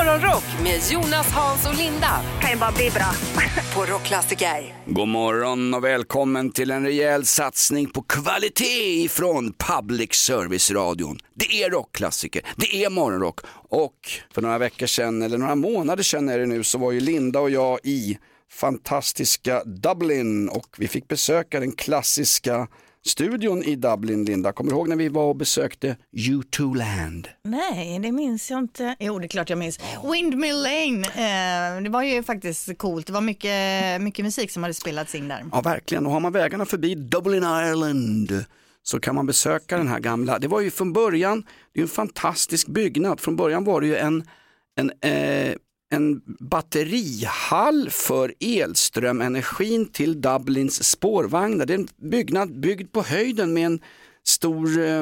Morgonrock med Jonas, Hans och Linda kan ju bara bli bra. på Rockklassiker. God morgon och välkommen till en rejäl satsning på kvalitet ifrån Public Service-radion. Det är rockklassiker, det är morgonrock och för några veckor sedan, eller några månader sedan är det nu, så var ju Linda och jag i fantastiska Dublin och vi fick besöka den klassiska studion i Dublin, Linda. Kommer du ihåg när vi var och besökte U2 Land? Nej, det minns jag inte. Jo, det är klart jag minns. Windmill Lane, eh, det var ju faktiskt coolt. Det var mycket, mycket musik som hade spelats in där. Ja, verkligen. Och har man vägarna förbi Dublin Ireland så kan man besöka den här gamla. Det var ju från början, det är en fantastisk byggnad. Från början var det ju en, en eh, en batterihall för elströmenergin till Dublins spårvagnar. Det är en byggnad byggd på höjden med en stor eh,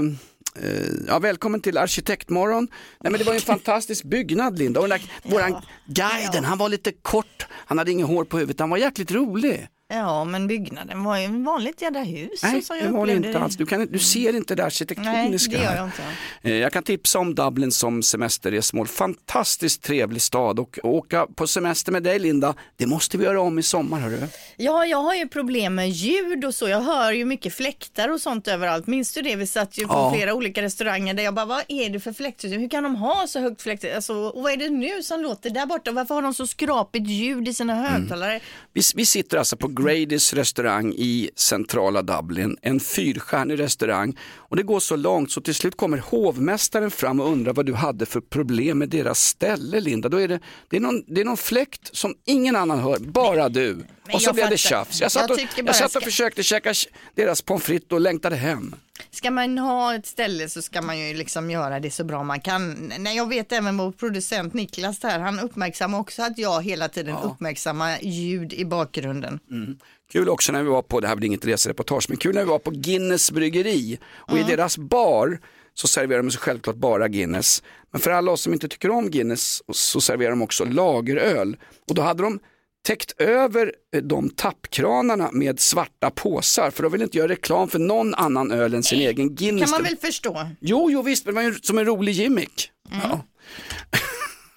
eh Ja, välkommen till Arkitektmorgon. Nej, men det var en fantastisk byggnad Linda. Och den där, våran guiden, han var lite kort, han hade inget hår på huvudet, han var jäkligt rolig. Ja, men byggnaden var ju ett vanligt jädra hus. Nej, så det var det inte alls. Du, kan, du ser inte det arkitektoniska. Nej, det gör jag inte. Eh, jag kan tipsa om Dublin som semesterresmål. Fantastiskt trevlig stad och åka på semester med dig Linda, det måste vi göra om i sommar. Hörru. Ja, jag har ju problem med ljud och så. Jag hör ju mycket fläktar och sånt överallt. Minns du det? Vi satt ju på ja. flera olika restauranger där jag bara, vad är det för fläktsystem? Hur kan de ha så högt fläktsystem? Alltså, och vad är det nu som låter där borta? Varför har de så skrapigt ljud i sina mm. högtalare? Mm. Vi, vi sitter alltså på Gradys restaurang i centrala Dublin, en fyrstjärnig restaurang. Och det går så långt så till slut kommer hovmästaren fram och undrar vad du hade för problem med deras ställe Linda. Då är det, det, är någon, det är någon fläkt som ingen annan hör, bara du. och så blev det tjafs. Jag satt och, jag, jag satt och försökte käka deras pommes frites och längtade hem. Ska man ha ett ställe så ska man ju liksom göra det så bra man kan. Nej, jag vet även vår producent Niklas här, han uppmärksammar också att jag hela tiden ja. uppmärksammar ljud i bakgrunden. Mm. Kul också när vi var på, det här blir inget resereportage, men kul när vi var på Guinness bryggeri och mm. i deras bar så serverar de så självklart bara Guinness. Men för alla oss som inte tycker om Guinness så serverar de också lageröl. Och då hade de täckt över eh, de tappkranarna med svarta påsar för de vill inte göra reklam för någon annan öl än sin egen Guinness. kan man väl förstå. Jo, jo visst, men det var ju som en rolig gimmick. Mm. Ja.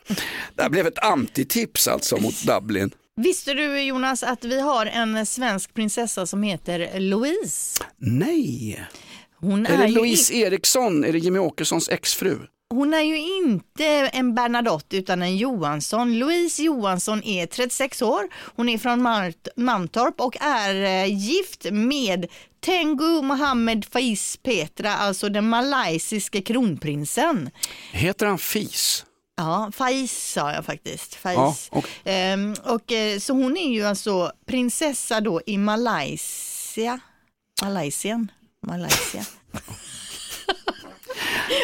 det här blev ett antitips alltså mot Dublin. Visste du Jonas att vi har en svensk prinsessa som heter Louise? Nej. Hon är, är det Louise i... Eriksson, är det Jimmy Åkessons exfru? Hon är ju inte en Bernadotte utan en Johansson. Louise Johansson är 36 år. Hon är från Mantorp och är eh, gift med Tengu Mohammed Faiz Petra, alltså den malaysiske kronprinsen. Heter han Fis? Ja, Faiz sa jag faktiskt. Faiz. Ja, och... Ehm, och, eh, så hon är ju alltså prinsessa då i Malaysia. Malaysien. Malaysia.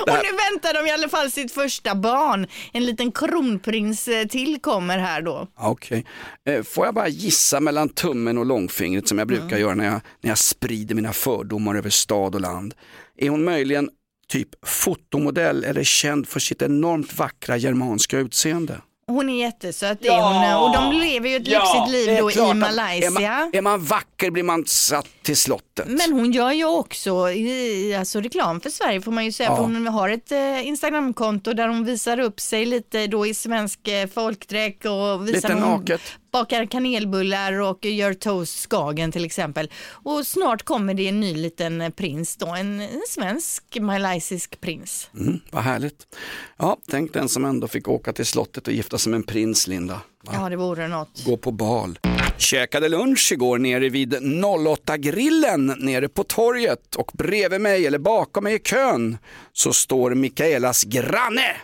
Och nu väntar de i alla fall sitt första barn. En liten kronprins eh, tillkommer här då. Okej. Okay. Eh, får jag bara gissa mellan tummen och långfingret som jag brukar mm. göra när jag, när jag sprider mina fördomar över stad och land. Är hon möjligen typ fotomodell eller känd för sitt enormt vackra germanska utseende? Hon är jättesöt det ja! hon och de lever ju ett ja, lyxigt liv då i Malaysia. Är man, är man, vacker blir man satt till slottet. Men hon gör ju också i, alltså reklam för Sverige får man ju säga. Ja. För hon har ett eh, Instagramkonto där hon visar upp sig lite då i svensk eh, folkdräkt och visar lite naket bakar kanelbullar och gör toast skagen till exempel. Och snart kommer det en ny liten prins då, en, en svensk malaysisk prins. Mm, vad härligt. Ja, tänk den som ändå fick åka till slottet och gifta sig med en prins, Linda. Va? Ja, det vore något. Gå på bal. Käkade lunch igår nere vid 08-grillen nere på torget och bredvid mig, eller bakom mig i kön, så står Mikaelas granne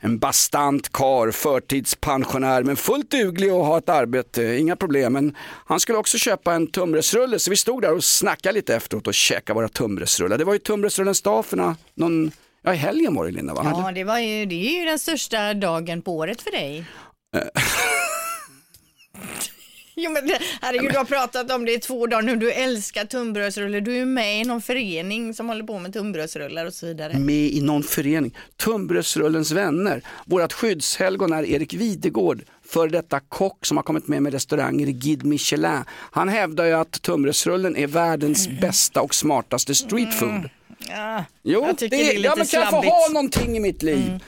en bastant kar, förtidspensionär men fullt duglig och har ett arbete, inga problem. Men han skulle också köpa en tunnbrödsrulle så vi stod där och snackade lite efteråt och käkade våra tunnbrödsrullar. Det var ju tunnbrödsrullens dag för någon, ja i helgen var det Linda va? Ja det, var ju, det är ju den största dagen på året för dig. Jo men herregud, du har pratat om det i två dagar nu. Du älskar tunnbrödsrullar. Du är med i någon förening som håller på med tunnbrödsrullar och så vidare. Med i någon förening. Tunnbrödsrullens vänner. Vårt skyddshelgon är Erik Videgård för detta kock som har kommit med med restauranger i Guide Michelin. Han hävdar ju att tunnbrödsrullen är världens mm. bästa och smartaste streetfood. Mm. Ja, jo, jag tycker det, det är lite ja, men kan jag få ha någonting i mitt liv? Mm.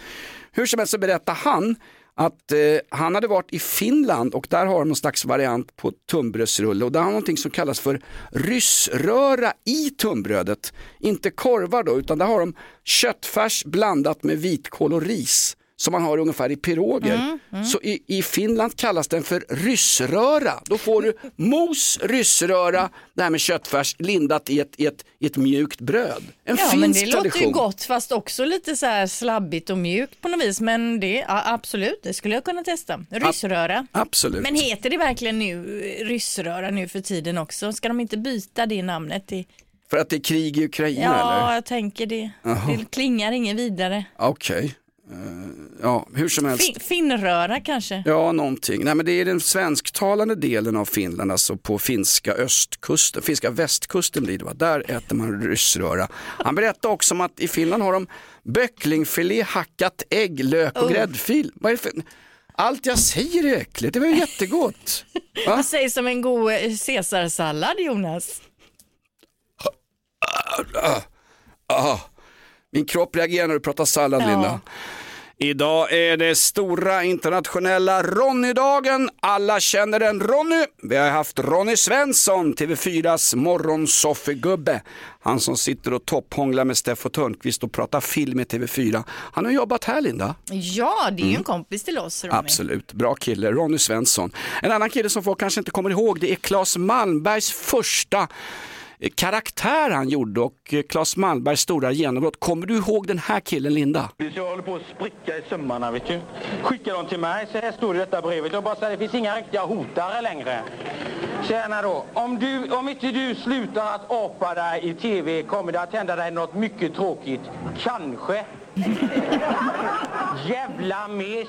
Hur som helst så berättar han att eh, han hade varit i Finland och där har de någon slags variant på tunnbrödsrulle och där har de någonting som kallas för ryssröra i tunnbrödet. Inte korvar då utan där har de köttfärs blandat med vitkål och ris som man har ungefär i piroger. Så i, i Finland kallas den för ryssröra. Då får du mos, ryssröra, det här med köttfärs lindat i ett, i ett, i ett mjukt bröd. En Ja, men det låter tradition. ju gott fast också lite så här slabbigt och mjukt på något vis. Men det, ja, absolut, det skulle jag kunna testa. Ryssröra. Absolut. Men heter det verkligen nu ryssröra nu för tiden också? Ska de inte byta det namnet? Till... För att det är krig i Ukraina Ja, eller? jag tänker det. Det klingar inget vidare. Okej. Eh, ja, hur som helst. Fin- Finnröra kanske? Ja, någonting. Nej, men det är den svensktalande delen av Finland, alltså på finska östkusten, finska västkusten blir det va? Där äter man ryssröra. Han berättade också om att i Finland har de böcklingfilé, hackat ägg, lök och Oh. gräddfil. Vad är det för... Allt jag säger är äckligt, det var ju jättegott. Va? Vad sägs om en god eh, caesarsallad Jonas? Ah, min kropp reagerar när du pratar sallad Ja. Linda. Idag är det stora internationella Ronny-dagen. Alla känner den Ronny. Vi har haft Ronny Svensson, TV4s morgonsoffegubbe. Han som sitter och topphånglar med Steffo Törnqvist och pratar film i TV4. Han har jobbat här Linda. Ja, det är ju en kompis till oss Ronny. Mm. Absolut, bra kille, Ronny Svensson. En annan kille som folk kanske inte kommer ihåg det är Claes Malmbergs första karaktär han gjorde och eh, Claes Malmbergs stora genombrott. Kommer du ihåg den här killen Linda? Jag håller på att spricka i sömmarna, vet du. Skicka dem till mig, så här står det i detta brevet. Jag bara säger, det finns inga riktiga hotare längre. Tjena då. Om, du, om inte du slutar att apa dig i tv kommer det att hända dig något mycket tråkigt. Kanske. Jävla mes, säger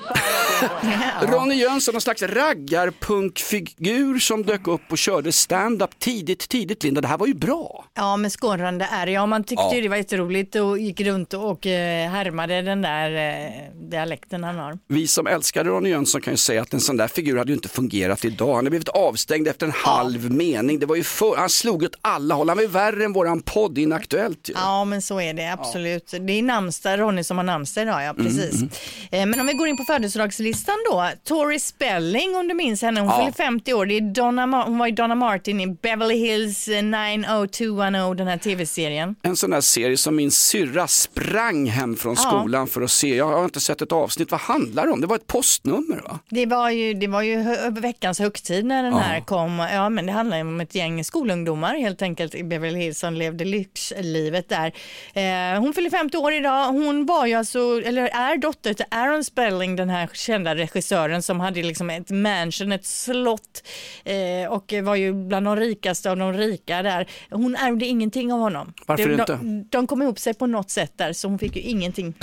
jag till dig. Ronny Jönsson, någon slags raggarpunkfigur som dök upp och körde stand-up tidigt, tidigt Linda. Det här var ju bra. Ja, med skånrande är ja, man tyckte Ja. ju det var jätteroligt och gick runt och, eh, härmade den där eh, dialekten han har. Vi som älskade Ronny Jönsson kan ju säga att en sån där figur hade ju inte fungerat idag. Han hade blivit avstängd efter en halv mening. Det var ju för, han slog åt alla håll. Han var ju värre än våran podd Inaktuellt ju. Ja, men så är det absolut. Det är namnsdag, Ronny som har namnsdag idag, ja precis. Eh, Men om vi går in på födelsedagslistan då. Tori Spelling, om du minns henne, hon Ja. fyller 50 år. Det är Donna, hon var ju Donna Martin i Beverly Hills eh, 90210, den här tv-serien. En sån där serie som min syrra sprang hem från Ja. skolan för att se. Jag har inte sett ett avsnitt. Vad handlar det om? Det var ett postnummer va? Det var ju, det var ju veckans högtid när den här kom. Ja, men det handlar om ett gäng skolungdomar helt enkelt i Beverly Hills som levde lyxlivet där. Eh, hon fyller 50 år idag. Hon var ju alltså, eller är dotter till Aaron Spelling, den här kända regissören som hade liksom ett mansion, ett slott eh, och var ju bland de rikaste av de rika där. Hon ärvde ingenting av honom. Varför de, inte? De, de kom ihop sig på något sätt där så hon fick ju ingenting.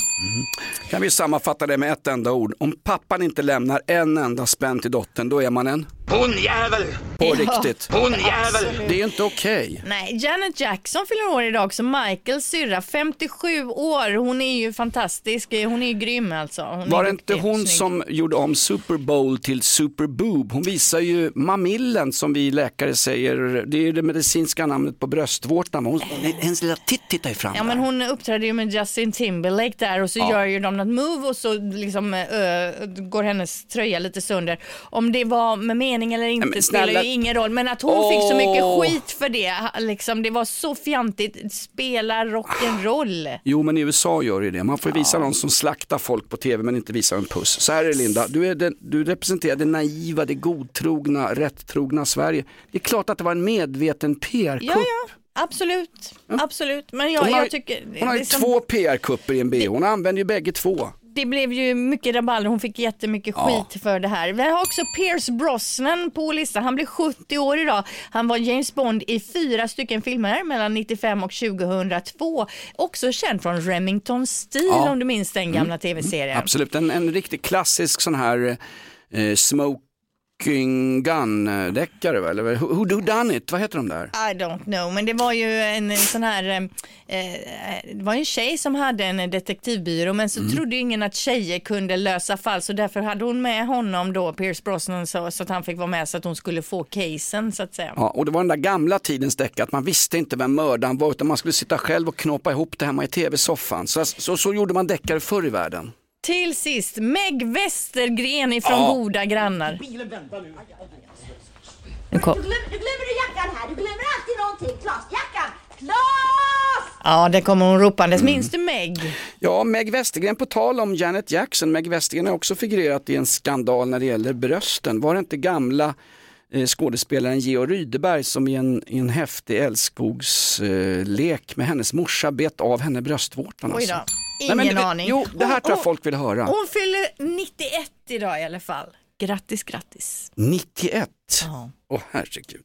Kan vi sammanfatta det med ett enda ord. Om pappan inte lämnar en enda spänn till dottern, då är man en Hon-jävel! på Ja. riktigt. Hon-jävel! Det är inte okej. Nej, Janet Jackson fyller år idag också. Michaels syrra, 57 år. Hon är ju fantastisk. Hon är ju grym alltså. Hon Var det inte hon snygg. som gjorde om Super Bowl till Super Boob? Hon visar ju mamillen som vi läkare säger, det är ju det medicinska namnet på bröstvårtan. Hon, hennes lilla titt tittar ju fram Ja där. men hon uppträdde ju med Justin Timberlake där och så Ja. gör ju de något move och så liksom ö, går hennes tröja lite sönder. Om det var med mening eller inte men spelar snälla- ju ingen roll men att hon fick så mycket skit för det, liksom, det var så fjantigt. Spela rock'n'roll. Jo men i USA gör ju det, man får visa någon som slaktar folk på tv men inte visar en puss. Så här är det Linda, du, är den, du representerar det naiva, det godtrogna, rättrogna Sverige. Det är klart att det var en medveten PR-kupp. Ja, ja. Absolut, absolut. Men jag, Hon har, jag tycker... hon har ju det är som- två PR-kupper i en bh, hon använder ju bägge två. Det blev ju mycket rabalder, hon fick jättemycket Ja. skit för det här. Vi har också Pierce Brosnan på listan, han blir 70 år idag. Han var James Bond i fyra stycken filmer mellan 95 och 2002. Också känd från Remington Steel Ja. Mm. om du minns den gamla tv-serien. Absolut, en, en riktigt klassisk sån här eh, smoking gun-deckare? Eller Who, who done it? Vad heter de där? I don't know, men det var ju en sån här, eh, eh, det var en tjej som hade en detektivbyrå men Mm. så trodde ju ingen att tjejer kunde lösa fall så därför hade hon med honom då, Pierce Brosnan, så, så att han fick vara med så att hon skulle få casen så att säga. Ja, och det var den där gamla tidens deckare, att man visste inte vem mördaren var utan man skulle sitta själv och knåpa ihop det hemma i tv-soffan. Så, så, så gjorde man deckare förr i världen. Till sist, Meg Westergren ifrån Ja. Goda grannar. Nu kom. Du glömmer, du glömmer jackan här. Du glömmer alltid någonting. Klas, jackan! Klas! Ja, det kommer hon ropandes. Minns du Meg? Ja, Meg Westergren, på tal om Janet Jackson, Meg Westergren har också figurerat i en skandal när det gäller brösten. Var det inte gamla eh, skådespelaren Georg Rydeberg som i en, i en häftig älskogslek eh, lek med hennes morsa bet av henne bröstvårtan? Oj då. alltså. Ingen Nej, men det- aning. Jo, det här Hon- tror jag folk vill höra. Hon fyller 91 idag i alla fall. Grattis, grattis. 91? Ja. Åh herregud.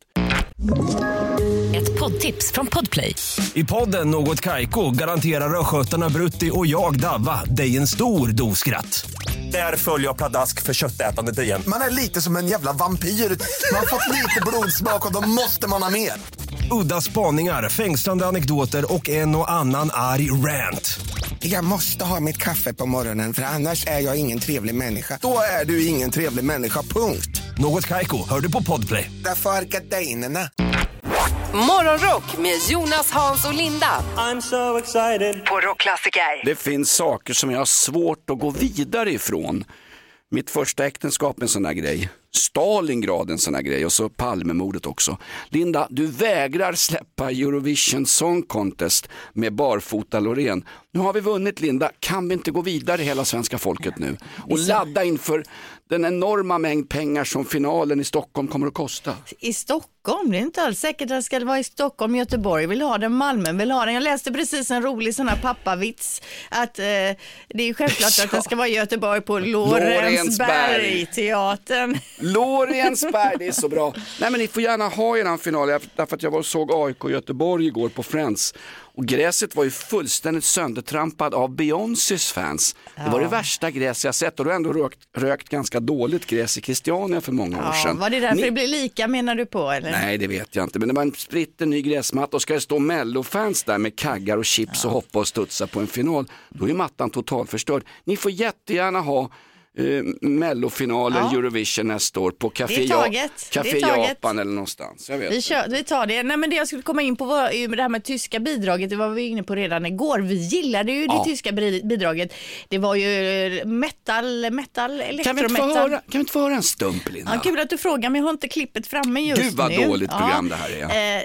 Ett poddtips från Podplay. I podden Något Kaiko garanterar östgötarna Brutti och jag, Davva, dig en stor dos skratt. Där följer jag pladask för köttätandet igen. Man är lite som en jävla vampyr. Man har fått lite blodsmak och då måste man ha mer. Udda spaningar, fängslande anekdoter och en och annan arg rant. Jag måste ha mitt kaffe på morgonen för annars är jag ingen trevlig människa. Då är du ingen trevlig människa, punkt. Något Kaiko, hör du på Podplay. Därför är gardinerna. Morgonrock med Jonas, Hans och Linda. På Rockklassiker. Det finns saker som jag har svårt att gå vidare ifrån. Mitt första äktenskap en sån där grej. Stalingrad en sån där grej och så Palmemordet också. Linda, du vägrar släppa Eurovision Song Contest med barfota Loreen. Nu har vi vunnit Linda, kan vi inte gå vidare hela svenska folket nu? Och ladda inför den enorma mängd pengar som finalen i Stockholm kommer att kosta. I Stockholm, det är inte alls säkert att det ska vara i Stockholm, Göteborg vill ha den, Malmö vill ha den. Jag läste precis en rolig sån här pappavits att eh, det är självklart att den ska vara i Göteborg på Lorensberg. Lorensbergteatern. Lorensberg, det är så bra. Nej men ni får gärna ha er final, därför att jag var och såg AIK Göteborg igår på Friends. Och gräset var ju fullständigt söndertrampad av Beyoncés fans. Det var det värsta gräs jag sett och du har ändå rökt, rökt ganska dåligt gräs i Christiania för många år sedan. var det därför Ni- det blir lika menar du på eller? Nej det vet jag inte, men det var en splitter ny gräsmatta och ska det stå mellofans där med kaggar och chips och hoppa och studsa på en final, då är mattan totalförstörd. Ni får jättegärna ha eh, mellofinaler Ja. Eurovision nästa år på Café, ja-. Café. Japan eller någonstans. Jag vet. Vi, kör, vi tar det. Nej, men det jag skulle komma in på var ju det här med tyska bidraget. Det var vi inne på redan igår. Vi gillade ju Ja. det tyska bidraget. Det var ju metal, metal, kan, vi inte elektrometal. få höra, kan vi inte få höra en stump Linda? Ja, kul att du frågar, men jag har inte klippet framme just Gud, vad nu. dåligt program det här är. Eh,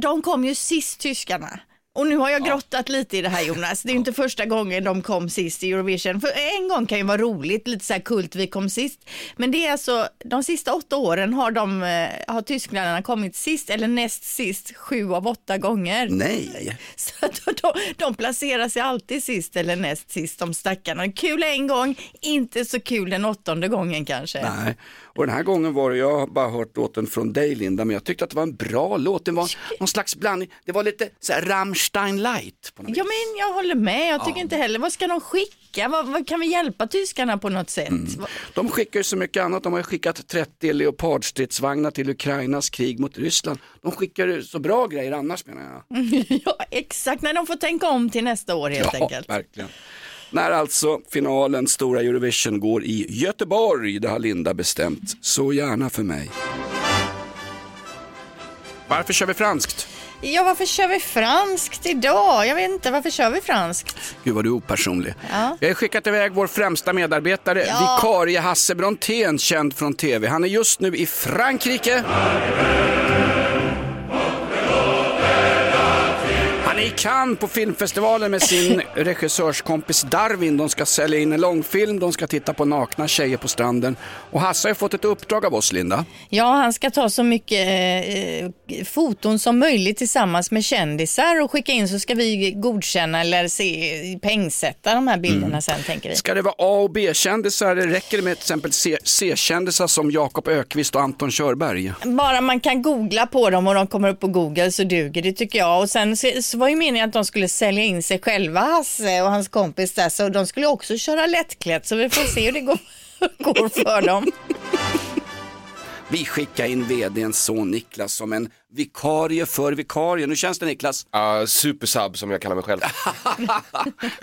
de kom ju sist, tyskarna. Och nu har jag grottat lite i det här Jonas. Det är inte första gången de kom sist i Eurovision. För en gång kan ju vara roligt, lite så här kult, vi kom sist. Men det är alltså, de sista åtta åren har, de, eh, har tyskarna kommit sist eller näst sist sju av åtta gånger. Nej. Så att de, de placerar sig alltid sist eller näst sist, de stackarna. Kul en gång, inte så kul den åttonde gången kanske. Nej, och den här gången var det, jag har bara hört låten från dig Linda, men jag tyckte att det var en bra låt. Det var någon slags blandning, det var lite så här Rammstein light. På något Ja vis. men jag håller med, jag tycker inte heller, vad ska de skicka? Vad, vad kan vi hjälpa tyskarna på något sätt? Va- De skickar ju så mycket annat, de har ju skickat 30 leopardstridsvagnar till Ukrainas krig mot Ryssland. De skickar ju så bra grejer annars menar jag. ja exakt, när de får tänka om till nästa år helt ja, enkelt. verkligen. När alltså finalen, stora Eurovision, går i Göteborg, det har Linda bestämt. Så gärna för mig. Varför kör vi franskt? Ja varför kör vi franskt idag? Jag vet inte, varför kör vi franskt? Gud vad du är opersonlig. Ja. Vi har skickat iväg vår främsta medarbetare, Ja. vikarie Hasse Brontén, känd från TV. Han är just nu i Frankrike. Är i Cannes på filmfestivalen med sin regissörskompis Darwin. De ska sälja in en långfilm, de ska titta på nakna tjejer på stranden. Och Hasse har fått ett uppdrag av oss, Linda. Ja, han ska ta så mycket eh, foton som möjligt tillsammans med kändisar och skicka in så ska vi godkänna eller se, pengsätta de här bilderna Mm. sen tänker vi. Ska det vara A och B-kändisar? Räcker det med till exempel C-kändisar som Jakob Ökvist och Anton Körberg? Bara man kan googla på dem och de kommer upp på Google så duger det tycker jag. Och sen så var ju meningen att de skulle sälja in sig själva, Hasse och hans kompis där, så de skulle också köra lättklätt så vi får se hur det går, går för dem. Vi skickar in vdns son Niklas som en vikarie för vikarie. Nu känns det Niklas? Uh, supersub som jag kallar mig själv.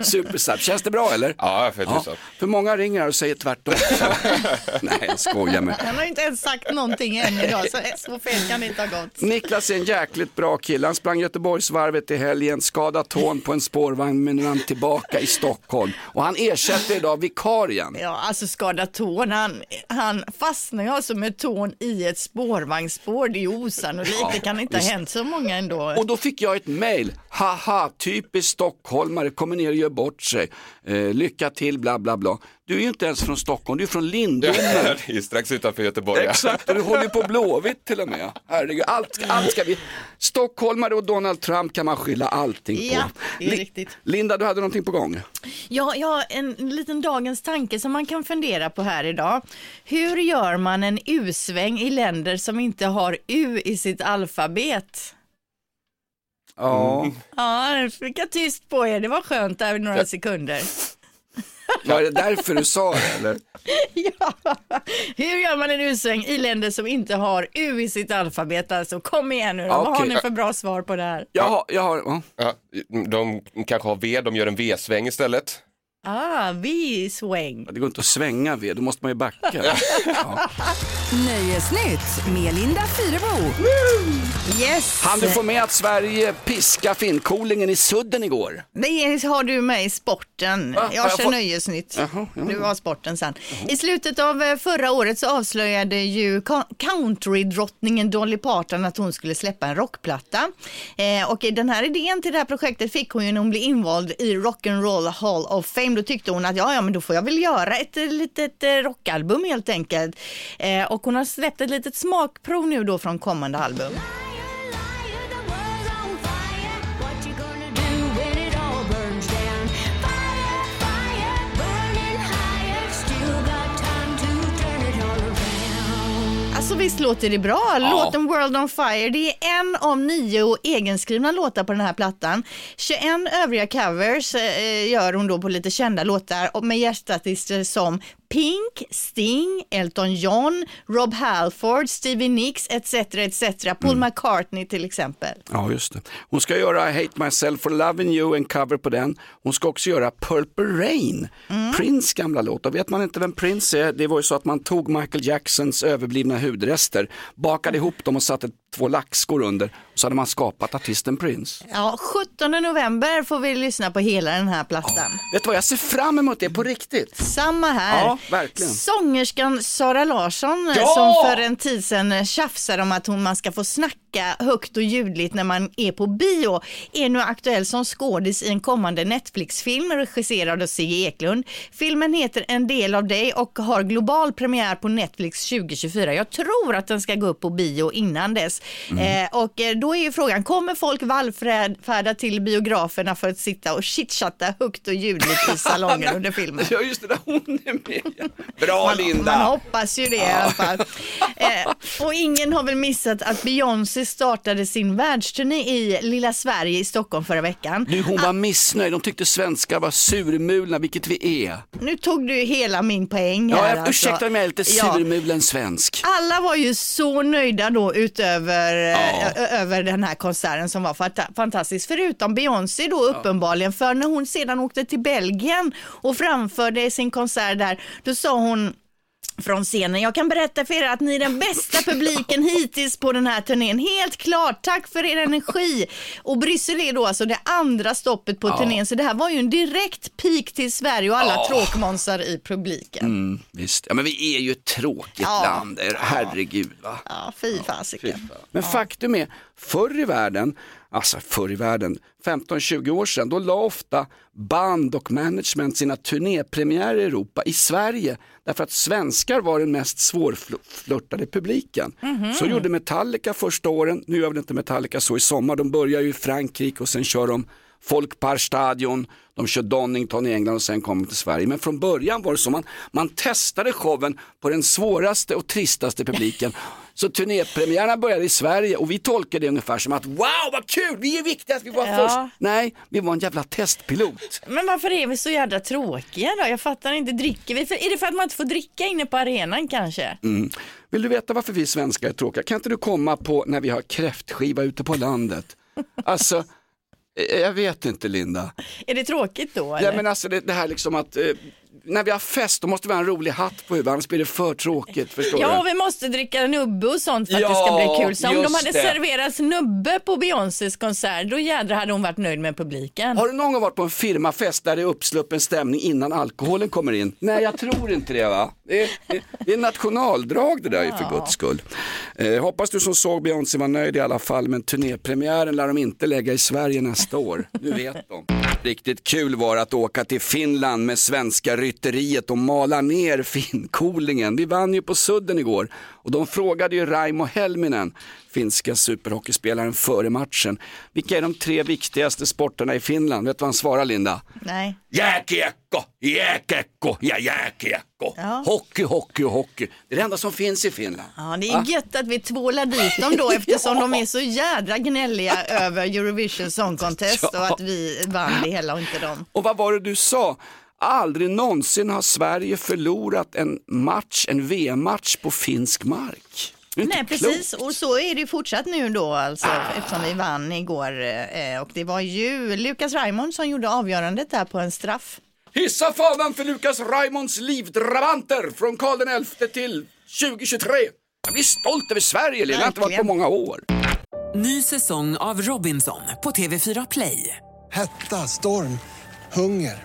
Supersub, känns det bra eller? Ja, följer Ja, för många ringer och säger tvärtom. Nej, jag skojar med. Han har ju inte ens sagt någonting än idag, så så fel kan det inte ha gått. Niklas är en jäkligt bra kille. Han sprang Göteborgsvarvet i helgen, skadade tån på en spårvagn men nu är han tillbaka i Stockholm. Och han ersätter idag vikarien. Ja, alltså skada tån. Han, han fastnar ju alltså med tån i ett spårvagnsspår. Det är ju osannolikt. Ja, det kan inte ha hänt så många ändå. Och då fick jag ett mail. Haha, typiskt stockholmare, kommer ner och gör bort sig. Eh, lycka till, bla bla bla. Du är ju inte ens från Stockholm, du är från Lindome. det är strax utanför Göteborg. ja. Exakt, och du håller på Blåvitt till och med. Herregud, allt, allt ska vi... Stockholmare och Donald Trump kan man skylla allting på. Ja, det är Li- riktigt. Linda, du hade någonting på gång. Ja, ja, en liten dagens tanke som man kan fundera på här idag. Hur gör man en U-sväng i länder som inte har U i sitt alfabet? Ja. Ja, nu fick jag tyst på er. Det var skönt där i några sekunder. Var det därför du sa det eller? Ja. Hur gör man en U-sväng i länder som inte har U i sitt alfabet? Alltså, kom igen nu då. Vad har Okej. ni för bra svar på det här? Jag har, jag har, ja. Ja, de kanske har V, de gör en V-sväng istället. Ah, V-sväng. det går inte att svänga vid, då måste man ju backa. Nöjesnytt med Linda Fyrebo. Yes. Han du få med att Sverige piska Finnkolingen i sudden igår? Det har du med i sporten. Har Jag kör fått- nöjesnytt. Ja. Du har sporten sen. I slutet av eh, förra året så avslöjade ju co- countrydrottningen Dolly Parton att hon skulle släppa en rockplatta. Eh, och den här idén till det här projektet fick hon ju när hon blev invald i Rock'n'Roll Hall of Fame. Då tyckte hon att ja, ja, men då får jag väl göra ett eh, litet eh, rockalbum helt enkelt. Eh, och hon har släppt ett litet smakprov nu då från kommande album. Alltså visst låter det bra? Låten World on Fire, det är en av nio egenskrivna låtar på den här plattan. 21 övriga covers eh, gör hon då på lite kända låtar med gästartister som Pink, Sting, Elton John, Rob Halford, Stevie Nicks etc. etc. Paul McCartney till exempel. Ja, just det. Hon ska göra Hate Myself for Loving You, en cover på den. Hon ska också göra Purple Rain, Prince gamla låt. Och vet man inte vem Prince är, det var ju så att man tog Michael Jacksons överblivna hudrester, bakade ihop dem och satte två lackskor under. Och så hade man skapat artisten Prince. Ja, 17 november får vi lyssna på hela den här plattan. Vet du vad, jag ser fram emot det på riktigt. Samma här. Ja, verkligen. Sångerskan Sara Larsson Ja! som för en tid sedan tjafsade om att hon, man ska få snacka högt och ljudligt när man är på bio är nu aktuell som skådis i en kommande Netflix-film regisserad av Sigge Eklund. Filmen heter En del av dig och har global premiär på Netflix 2024. Jag tror att den ska gå upp på bio innan dess. Mm. Eh, och eh, då är ju frågan, kommer folk vallfärda till biograferna för att sitta och chitchatta högt och ljudligt i salongen under filmen? Ja, just det, där hon är med. Bra Man, Linda! man hoppas ju det i alla fall. Eh, och ingen har väl missat att Beyoncé startade sin världsturné i lilla Sverige i Stockholm förra veckan. Du, hon var missnöjd, de tyckte svenskar var surmulna, vilket vi är. Nu tog du hela min poäng Ja, här. jag, alltså. ursäkta om jag är lite Ja. surmulen svensk. Alla var ju så nöjda då utöver eh, ö- över den här konserten som var fanta- fantastisk. Förutom Beyoncé då uppenbarligen. För när hon sedan åkte till Belgien och framförde sin konsert där, då sa hon från scenen. Jag kan berätta för er att ni är den bästa publiken hittills på den här turnén. Helt klart, tack för er energi. Och Bryssel är då alltså det andra stoppet på turnén, så det här var ju en direkt peak till Sverige och alla Ja. tråkmånsar i publiken. Mm, visst. Ja, men vi är ju ett tråkigt Ja. land, herregud va. Ja, fy fasiken. Men faktum är, förr i världen, alltså förr i världen, 15-20 år sedan, då la ofta band och management sina turnépremiärer i Europa i Sverige. Därför att svenskar var den mest svårflörtade publiken. Så gjorde Metallica första åren, nu gör väl inte Metallica så i sommar, de börjar ju i Frankrike och sen kör de Folkparkstadion, de kör Donington i England och sen kommer till Sverige. Men från början var det så, man, man testade showen på den svåraste och tristaste publiken. Så turnépremiärerna började i Sverige och vi tolkade det ungefär som att wow vad kul, vi är viktigast, vi var Ja. först. Nej, vi var en jävla testpilot. Men varför är vi så jädra tråkiga då? Jag fattar inte, dricker vi? För, är det för att man inte får dricka inne på arenan kanske? Mm. Vill du veta varför vi svenskar är tråkiga? Kan inte du komma på när vi har kräftskiva ute på landet? Alltså, eh, jag vet inte Linda. Är det tråkigt då? Eller? Ja, men alltså det, det här liksom att eh, när vi har fest då måste vi ha en rolig hatt på huvudet, annars blir det för tråkigt. Förstår Ja, du? vi måste dricka nubbe och sånt för att Ja, det ska bli kul. Så om de hade det. serverats nubbe på Beyoncés konsert, då jädrar hade hon varit nöjd med publiken. Har du någon gång varit på en firmafest där det är uppsluppen stämning innan alkoholen kommer in? Nej, jag tror inte det va. Det är, det, är nationaldrag det där ju för guds skull. Eh, hoppas du som såg Beyoncé var nöjd i alla fall, men turnépremiären lär de inte lägga i Sverige nästa år. Nu vet de. Riktigt kul var att åka till Finland med svenska rytteriet och mala ner finkolingen. Vi vann ju på Sudden igår och de frågade ju Raimo Helminen, finska superhockeyspelaren, före matchen. Vilka är de tre viktigaste sporterna i Finland? Vet du vad han svarar Linda? Nej. Jääkiekko, jääkiekko ja jääkiekko. Ja. Hockey, hockey hockey. Det är det enda som finns i Finland. Ja, det är Va? gött att vi tvålar dit dem då eftersom de är så jädra gnälliga över Eurovision Song Contest Ja. och att vi vann det hela och inte dem. Och vad var det du sa? Aldrig någonsin har Sverige förlorat en match, en VM-match på finsk mark. Nej, klokt. precis. Och så är det fortsatt nu då alltså eftersom vi vann igår. eh, Och det var ju Lukas Raymond som gjorde avgörandet där på en straff. Hissa fanan för Lukas Raimonds livdrabanter från Karl XI till 2023. Jag blir stolt över Sverige, Lena. Det har inte varit på många år. Ny säsong av Robinson på TV4 Play. Hetta, storm, hunger.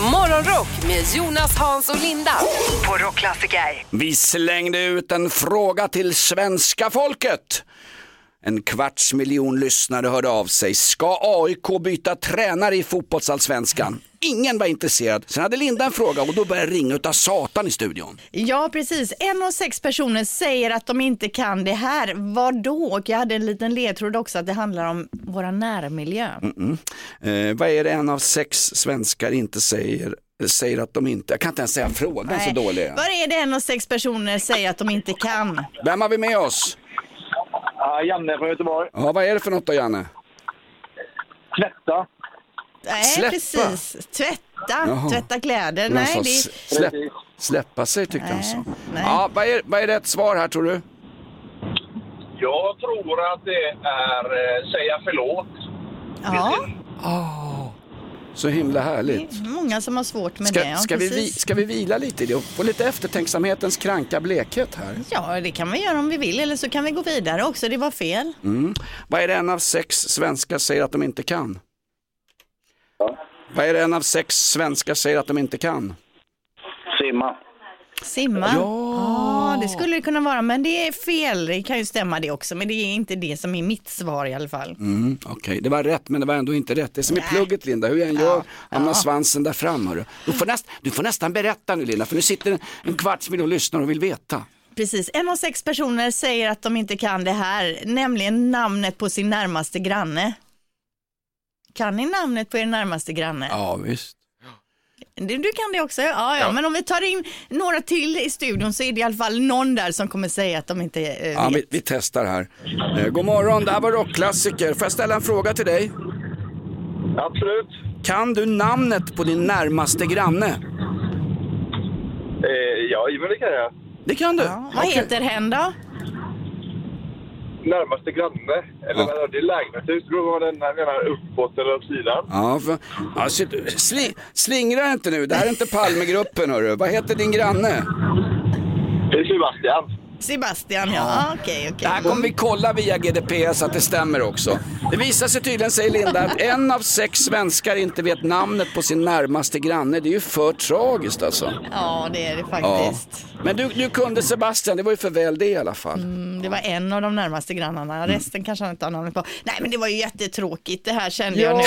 Morgonrock med Jonas, Hans och Linda på Rockklassiker. Vi slängde ut en fråga till svenska folket. En kvarts miljon lyssnare hörde av sig. Ska AIK byta tränare i fotbollsallsvenskan? Ingen var intresserad. Sen hade Linda en fråga och då började det ringa utav satan i studion. Ja, precis. En av sex personer säger att de inte kan det här. Vad då? Och jag hade en liten ledtråd också att det handlar om våra närmiljö. Mm-mm. Eh, vad är det en av sex svenskar inte säger, säger att de inte, jag kan inte ens säga frågan så dålig. Vad är det en av sex personer säger att de inte kan? Vem har vi med oss? Ja, Janne från Göteborg. Ja, vad är det för något då Janne? Tvätta. Nej, Släppa. precis. Tvätta. Jaha. Tvätta kläder. Men han Nej, sa det... s- släpp, släppa sig tyckte han nej. Ja, vad är, vad är rätt svar här tror du? Jag tror att det är eh, säga förlåt. Ja, Så himla härligt. många som har svårt med det. Ska, Ja, ska, vi, ska vi vila lite i det och få lite eftertänksamhetens kranka blekhet här? Ja, det kan vi göra om vi vill eller så kan vi gå vidare också. Det var fel. Mm. Vad är det en av sex svenskar säger att de inte kan? Vad är det en av sex svenskar säger att de inte kan? Simma. Simma? Ja. Det skulle det kunna vara, men det är fel. Det kan ju stämma det också, men det är inte det som är mitt svar i alla fall. Mm, Okej, det var rätt men det var ändå inte rätt. Det är som i plugget Linda, hur jag än gör hamnar svansen där fram. Hörru. Du, får näst, du får nästan berätta nu Linda, för nu sitter en, en kvarts miljon lyssnare och vill veta. Precis, en av sex personer säger att de inte kan det här, nämligen namnet på sin närmaste granne. Kan ni namnet på er närmaste granne? Ja visst. Du, du kan det också? Ja, ja, Ja. men om vi tar in några till i studion så är det i alla fall någon där som kommer säga att de inte eh, Ja, vet. vi, vi testar här. Eh, god morgon, det här var rockklassiker. Får jag ställa en fråga till dig? Absolut. Kan du namnet på din närmaste granne? Eh, ja, men det kan jag. Det kan du? Vad heter hen då? Närmaste granne. Eller Ja. det är lägenhetshus. Då var den här menar uppåt eller upp sidan. Ja, för, shit, sli, slingra inte nu, det här är inte Palmegruppen hörru. Vad heter din granne? Det är Sebastian. Sebastian, ja. Okej, okej. Det här kommer vi kolla via GDP så att det stämmer också. Det visar sig tydligen, säger Linda, att en av sex svenskar inte vet namnet på sin närmaste granne. Det är ju för tragiskt alltså. Ja, det är det Ja. faktiskt. Men du, du kunde Sebastian, det var ju för väl det i alla fall. Mm, Det var en av de närmaste grannarna, Mm. resten kanske han inte har namnet på. Nej men det var ju jättetråkigt, det här kände Ja. jag nu.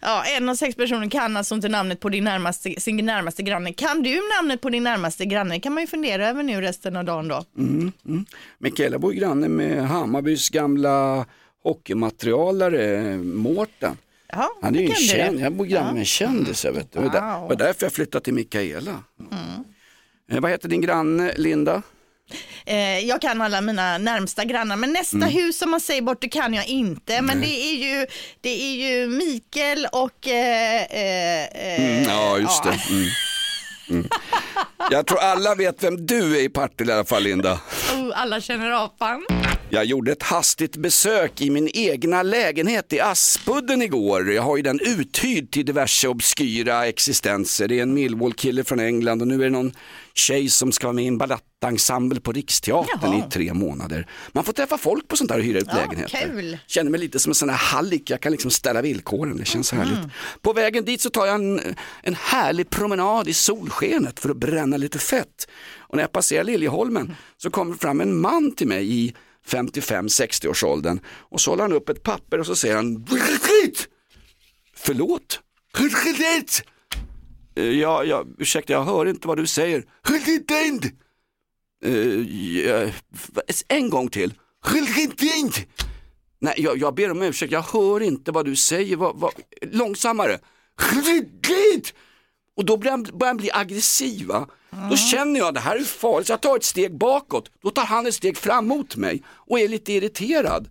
Ja, en av sex personer kan alltså inte namnet på din närmaste, sin närmaste granne. Kan du namnet på din närmaste granne? kan man ju fundera över nu resten av dagen då. Mm, mm. Mikaela bor granne med Hammarbys gamla hockeymaterialare Mårten. Ja, Han är ju en känd, jag bor granne med en kändis. jag Vet du. Det var där- Wow. var därför jag flyttade till Mikaela. Eh, vad heter din granne Linda? Eh, jag kan alla mina närmsta grannar, men nästa Mm. hus som man säger bort, det kan jag inte. Men det är ju, det är ju Mikael och... Eh, eh, Mm, ja, just det. Mm. Jag tror alla vet vem du är i Partille i alla fall Linda. oh, alla känner apan. Jag gjorde ett hastigt besök i min egna lägenhet i Aspudden igår. Jag har ju den uthyrd till diverse obskyra existenser. Det är en Millwall-kille från England och nu är det någon tjej som ska vara med i en balettensemble på Riksteatern Jaha. i tre månader. Man får träffa folk på sånt där och hyra ut Ja, lägenheter. kul. Känner mig lite som en sån här hallick, jag kan liksom ställa villkoren, det känns härligt. På vägen dit så tar jag en, en härlig promenad i solskenet för att bränna lite fett. Och när jag passerar Liljeholmen så kommer fram en man till mig i 55-60 års åldern och så håller han upp ett papper och så säger han Förlåt? Eh, Ja, ja, ursäkta, jag hör inte vad du säger. Eh, En gång till. Nej, jag, jag ber om ursäkt, jag hör inte vad du säger. Vad, vad, långsammare. Och då börjar han, börjar han bli aggressiv. Va? Då känner jag det här är farligt, så jag tar ett steg bakåt. Då tar han ett steg fram mot mig och är lite irriterad.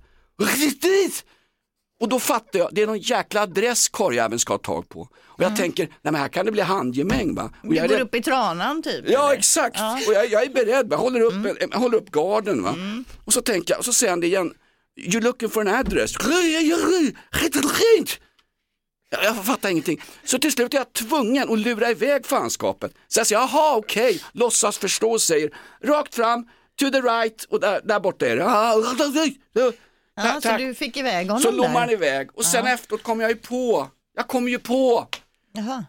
Och då fattar jag, det är någon jäkla adress karljäveln ska ha tag på. Och jag tänker, nej men här kan det bli handgemäng va. Och Du jag går upp i tranan typ? Ja eller? exakt, Ja. och jag, jag är beredd, jag håller upp, jag håller upp garden va. Och så tänker jag, och så säger han det igen, you're looking for an address. Jag, fattar ingenting. Så till slut är jag tvungen att lura iväg fanskapet. Så jag säger, jaha okej, låtsas förstå och säger, rakt fram, to the right och där, där borta är det. Ja, så du fick iväg honom Så lommar han iväg och sen Ja. efteråt kommer jag ju på, jag kommer ju på Jaha.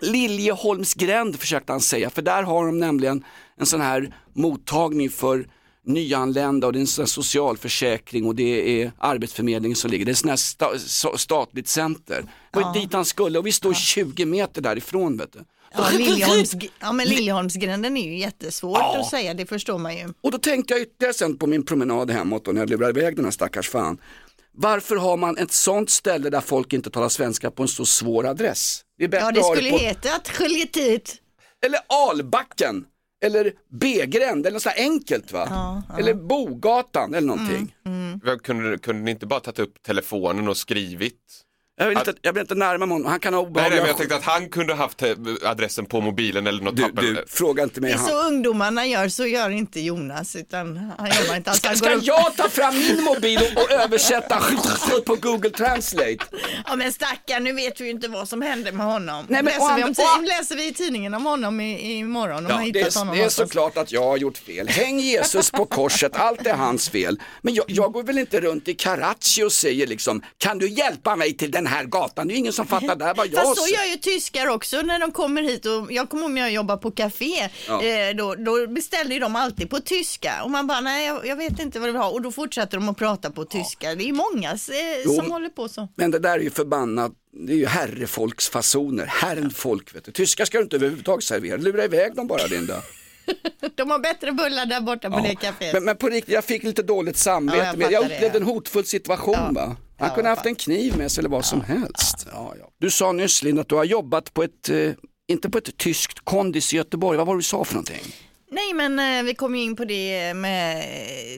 Liljeholmsgränd försökte han säga, för där har de nämligen en sån här mottagning för nyanlända och det är en sån socialförsäkring och det är arbetsförmedlingen som ligger. Det är sån här sta- statligt center. Det Ja. dit han skulle och vi står 20 meter därifrån vet du. Ja, Liljeholms, ja, men Liljeholmsgränden är ju jättesvårt att säga, det förstår man ju. Och då tänkte jag ytterligare sen på min promenad hemåt och när jag lurade iväg den här stackars fan. Varför har man ett sånt ställe där folk inte talar svenska på en så svår adress? Det är bättre Ja, det att ha skulle på... heta att skiljetit. Eller Albacken. Eller B-gränd, eller något sånt enkelt va? Eller Bogatan eller någonting. Vad, Kunde, kunde ni inte bara tagit upp telefonen och skrivit? Jag, vill inte, jag vill inte närma mig honom, han kan ha Nej, nej, obehagliga... men jag tänkte att han kunde haft eh, adressen på mobilen eller något du, papper. du, fråga inte mig. Det är Han... så ungdomarna gör, så gör inte Jonas, utan han jobbar inte alls. Ska, Han ska jag ta fram min mobil och, och översätta på Google Translate? Ja men stackarn, nu vet vi ju inte vad som hände med honom. Nej, men läser, å vi om, ti- läser vi i tidningen om honom i, imorgon? Om Ja, det, hittat honom är, det är såklart att jag har gjort fel. Häng Jesus på korset, allt är hans fel. Men jag, jag går väl inte runt i Karachi och säger liksom, kan du hjälpa mig till den här gatan? Det är ingen som fattar det här vad jag Fast så gör ju tyskar också när de kommer hit och jag kommer ihåg när jag jobbade på café, Ja. eh, då, då beställer ju de alltid på tyska och man bara nej jag, jag vet inte vad vill ha och då fortsätter de att prata på tyska. Det är många eh, Jo, som håller på så. Men det där är ju förbannat, det är ju herrefolksfasoner, herrenfolk vet du. Tyskar ska du inte överhuvudtaget servera, lura iväg dem bara Linda. De har bättre bullar där borta på det caféet. Men, men på riktigt, jag fick lite dåligt samvete. Ja, jag med- jag upplevde det. en hotfull situation va. Han kunde haft en kniv med sig eller vad som helst. Ja, ja. Du sa nyss Linda att du har jobbat på ett, eh, inte på ett tyskt kondis i Göteborg, vad var det du sa för någonting? Nej men eh, vi kom ju in på det med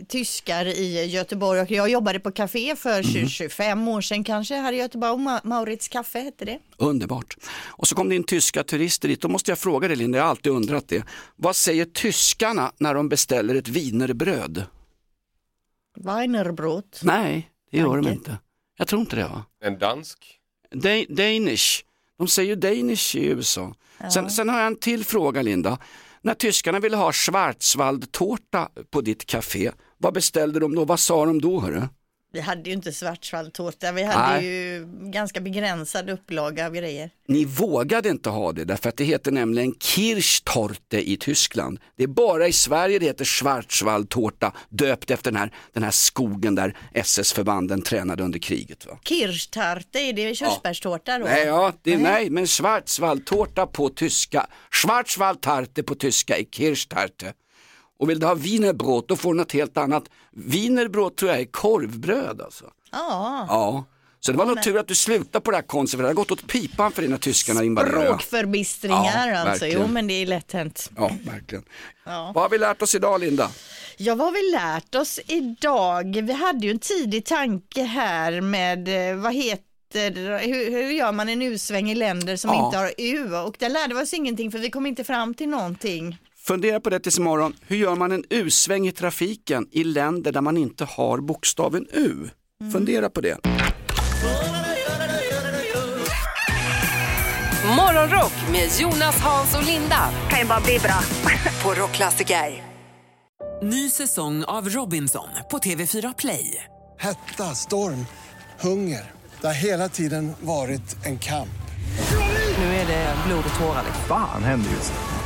tyskar i Göteborg och jag jobbade på café för Mhm. 20, 25 år sedan kanske här i Göteborg. Ma- Maurits Café hette det. Underbart. Och så kom det in tyska turister dit. Då måste jag fråga dig Linda, jag har alltid undrat det. Vad säger tyskarna när de beställer ett wienerbröd? Weinerbrot. Nej, det gör de Danke. inte. Jag tror inte det va? En dansk? Da- Danish. De säger ju Danish i USA. Sen, sen har jag en till fråga Linda. När tyskarna ville ha schwarzwaldtårta på ditt café, vad beställde de då? Vad sa de då? Hörru? Vi hade ju inte svartsvalltårta, vi hade Nej. ju ganska begränsad upplaga av grejer. Ni vågade inte ha det därför att det heter nämligen Kirschtorte i Tyskland. Det är bara i Sverige det heter Schwarzwaldtårta döpt efter den här, den här skogen där SS-förbanden tränade under kriget. Va? Kirschtarte, är det körsbärstårta då? Nej, ja, det är, nej, men Schwarzwaldtårta på tyska. Schwarzwaldtarte på tyska är Kirschtarte. Och vill du ha wienerbrot då får du något helt annat. Wienerbrot tror jag är korvbröd alltså. Ja, Ja. Så det var nog tur att du slutade på det här konservativa. Det har gått åt pipan för dina tyskarna invaderade. språkförbistringar Ja, alltså. Jo, men det är lätt hänt. Ja, verkligen. Ja. Vad har vi lärt oss idag Linda? Ja, vad har vi lärt oss idag? Vi hade ju en tidig tanke här med, eh, vad heter hur, hur gör man en U-sväng i länder som Ja. inte har U? Och där lärde vi oss ingenting för vi kom inte fram till någonting. Fundera på det tills imorgon. Hur gör man en U-sväng i trafiken i länder där man inte har bokstaven U? Fundera på det. Morgonrock med Jonas, Hans och Linda. Kan ju bara bli bra. På Rockklassiker. Ny säsong av Robinson på TV4 Play. Hetta, storm, hunger. Det har hela tiden varit en kamp. Nu är det blod och tårar. Fan händer just nu.